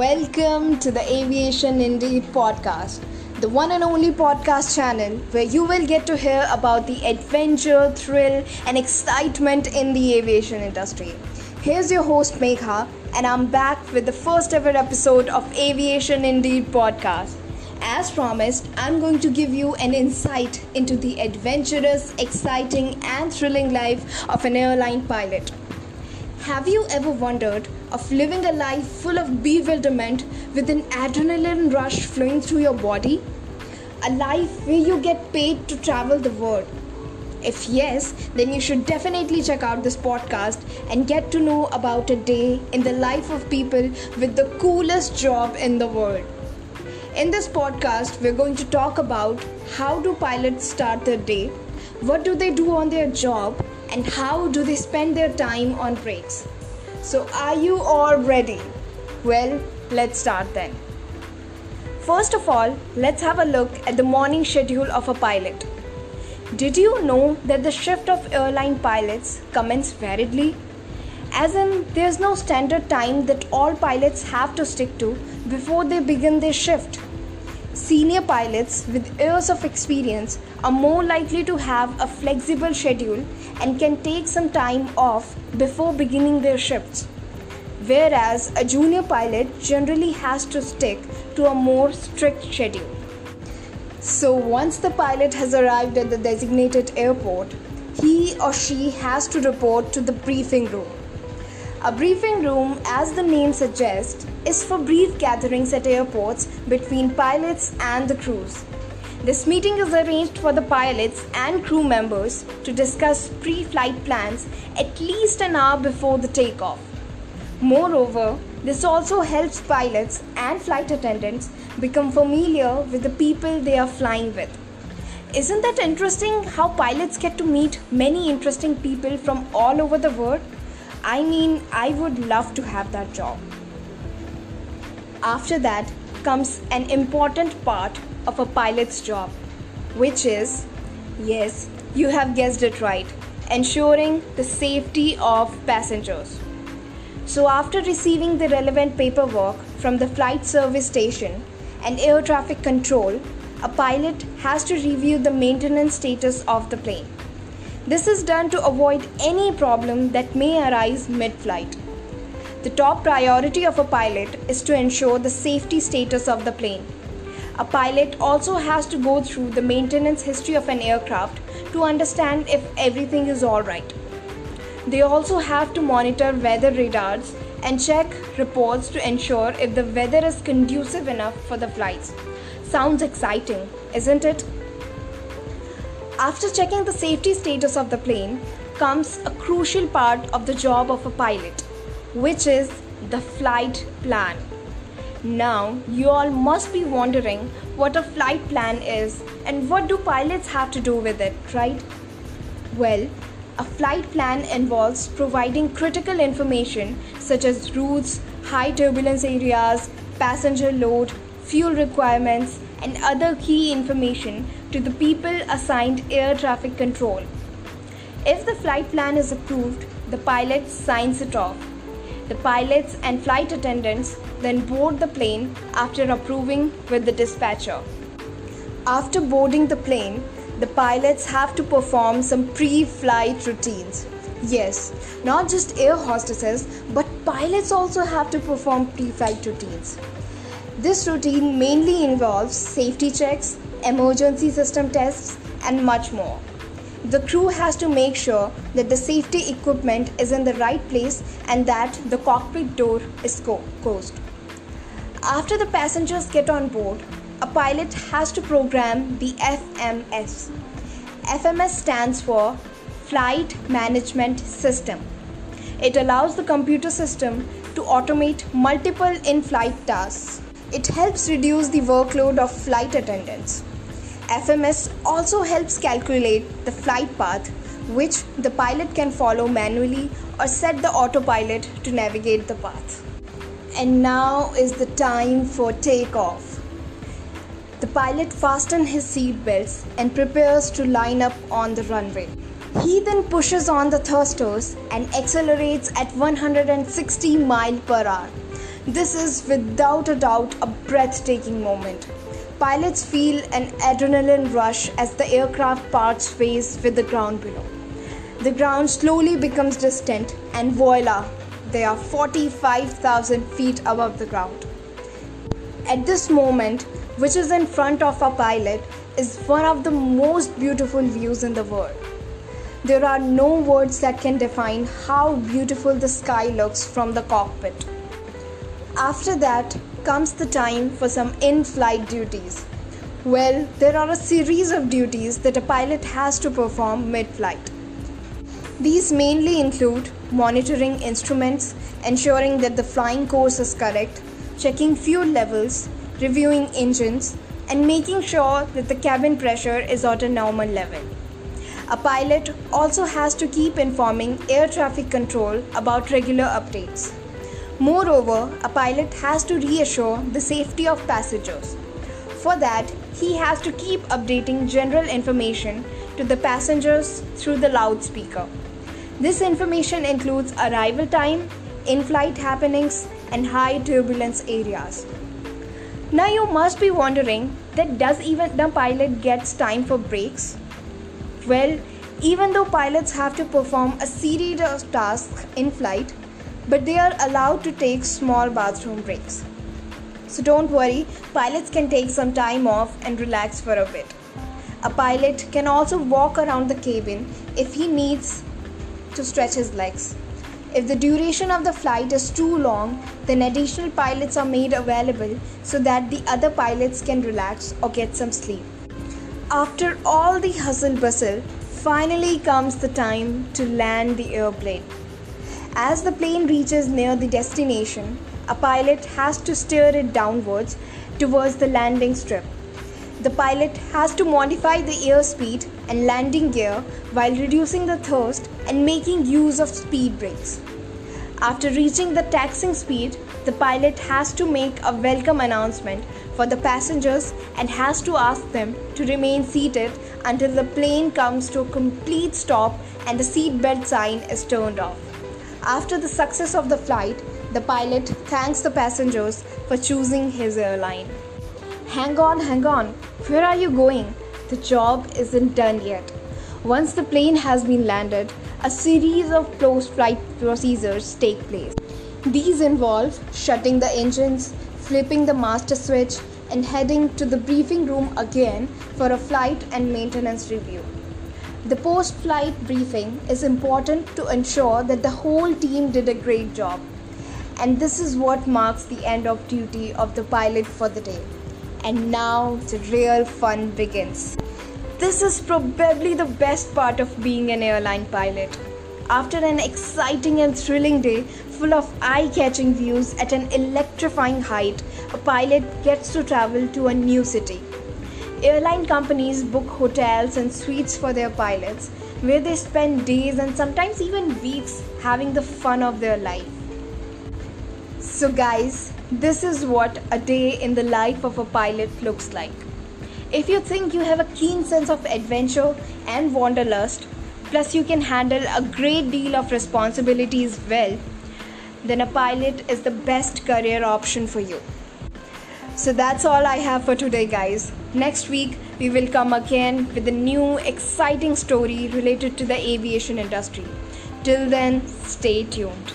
Welcome to the Aviation Indeed podcast, the one and only podcast channel where you will get to hear about the adventure, thrill, and excitement in the aviation industry. Here's your host Megha, and I'm back with the first ever episode of Aviation Indeed podcast. As promised, I'm going to give you an insight into the adventurous, exciting, and thrilling life of an airline pilot. Have you ever wondered of living a life full of bewilderment with an adrenaline rush flowing through your body? A life where you get paid to travel the world? If yes, then you should definitely check out this podcast and get to know about a day in the life of people with the coolest job in the world. In this podcast, we're going to talk about how do pilots start their day, what do they do on their job, and how do they spend their time on breaks. So, are you all ready? Well, let's start then. First of all, let's have a look at the morning schedule of a pilot. Did you know that the shift of airline pilots commences variedly? As in, there's no standard time that all pilots have to stick to before they begin their shift. Senior pilots with years of experience are more likely to have a flexible schedule and can take some time off before beginning their shifts. Whereas a junior pilot generally has to stick to a more strict schedule. So, once the pilot has arrived at the designated airport, he or she has to report to the briefing room. A briefing room, as the name suggests, is for brief gatherings at airports between pilots and the crews. This meeting is arranged for the pilots and crew members to discuss pre flight plans at least an hour before the takeoff. Moreover, this also helps pilots and flight attendants become familiar with the people they are flying with. Isn't that interesting how pilots get to meet many interesting people from all over the world? I mean, I would love to have that job. After that comes an important part of a pilot's job, which is yes, you have guessed it right ensuring the safety of passengers. So, after receiving the relevant paperwork from the flight service station and air traffic control, a pilot has to review the maintenance status of the plane. This is done to avoid any problem that may arise mid flight. The top priority of a pilot is to ensure the safety status of the plane. A pilot also has to go through the maintenance history of an aircraft to understand if everything is alright. They also have to monitor weather radars and check reports to ensure if the weather is conducive enough for the flights. Sounds exciting, isn't it? After checking the safety status of the plane comes a crucial part of the job of a pilot, which is the flight plan. Now, you all must be wondering what a flight plan is and what do pilots have to do with it, right? Well, a flight plan involves providing critical information such as routes, high turbulence areas, passenger load, fuel requirements, and other key information to the people assigned air traffic control. If the flight plan is approved, the pilot signs it off. The pilots and flight attendants then board the plane after approving with the dispatcher. After boarding the plane, the pilots have to perform some pre flight routines. Yes, not just air hostesses, but pilots also have to perform pre flight routines. This routine mainly involves safety checks, emergency system tests, and much more. The crew has to make sure that the safety equipment is in the right place and that the cockpit door is closed. After the passengers get on board, a pilot has to program the FMS. FMS stands for Flight Management System. It allows the computer system to automate multiple in flight tasks. It helps reduce the workload of flight attendants. FMS also helps calculate the flight path, which the pilot can follow manually or set the autopilot to navigate the path. And now is the time for takeoff. The pilot fastens his seat belts and prepares to line up on the runway. He then pushes on the thrusters and accelerates at 160 mile per hour. This is without a doubt a breathtaking moment. Pilots feel an adrenaline rush as the aircraft parts ways with the ground below. The ground slowly becomes distant, and voila, they are 45,000 feet above the ground. At this moment, which is in front of a pilot, is one of the most beautiful views in the world. There are no words that can define how beautiful the sky looks from the cockpit. After that comes the time for some in flight duties. Well, there are a series of duties that a pilot has to perform mid flight. These mainly include monitoring instruments, ensuring that the flying course is correct, checking fuel levels, reviewing engines, and making sure that the cabin pressure is at a normal level. A pilot also has to keep informing air traffic control about regular updates. Moreover, a pilot has to reassure the safety of passengers. For that, he has to keep updating general information to the passengers through the loudspeaker. This information includes arrival time, in flight happenings, and high turbulence areas. Now you must be wondering that does even the pilot gets time for breaks? Well, even though pilots have to perform a series of tasks in flight, but they are allowed to take small bathroom breaks. So don't worry, pilots can take some time off and relax for a bit. A pilot can also walk around the cabin if he needs to stretch his legs. If the duration of the flight is too long, then additional pilots are made available so that the other pilots can relax or get some sleep. After all the hustle bustle, finally comes the time to land the airplane. As the plane reaches near the destination, a pilot has to steer it downwards towards the landing strip. The pilot has to modify the airspeed and landing gear while reducing the thrust and making use of speed brakes. After reaching the taxiing speed, the pilot has to make a welcome announcement for the passengers and has to ask them to remain seated until the plane comes to a complete stop and the seatbelt sign is turned off. After the success of the flight, the pilot thanks the passengers for choosing his airline. Hang on, hang on. Where are you going? The job isn't done yet. Once the plane has been landed, a series of post flight procedures take place. These involve shutting the engines, flipping the master switch, and heading to the briefing room again for a flight and maintenance review. The post flight briefing is important to ensure that the whole team did a great job. And this is what marks the end of duty of the pilot for the day. And now the real fun begins. This is probably the best part of being an airline pilot. After an exciting and thrilling day full of eye catching views at an electrifying height, a pilot gets to travel to a new city. Airline companies book hotels and suites for their pilots where they spend days and sometimes even weeks having the fun of their life. So, guys, this is what a day in the life of a pilot looks like. If you think you have a keen sense of adventure and wanderlust, plus you can handle a great deal of responsibilities well, then a pilot is the best career option for you. So that's all I have for today, guys. Next week, we will come again with a new exciting story related to the aviation industry. Till then, stay tuned.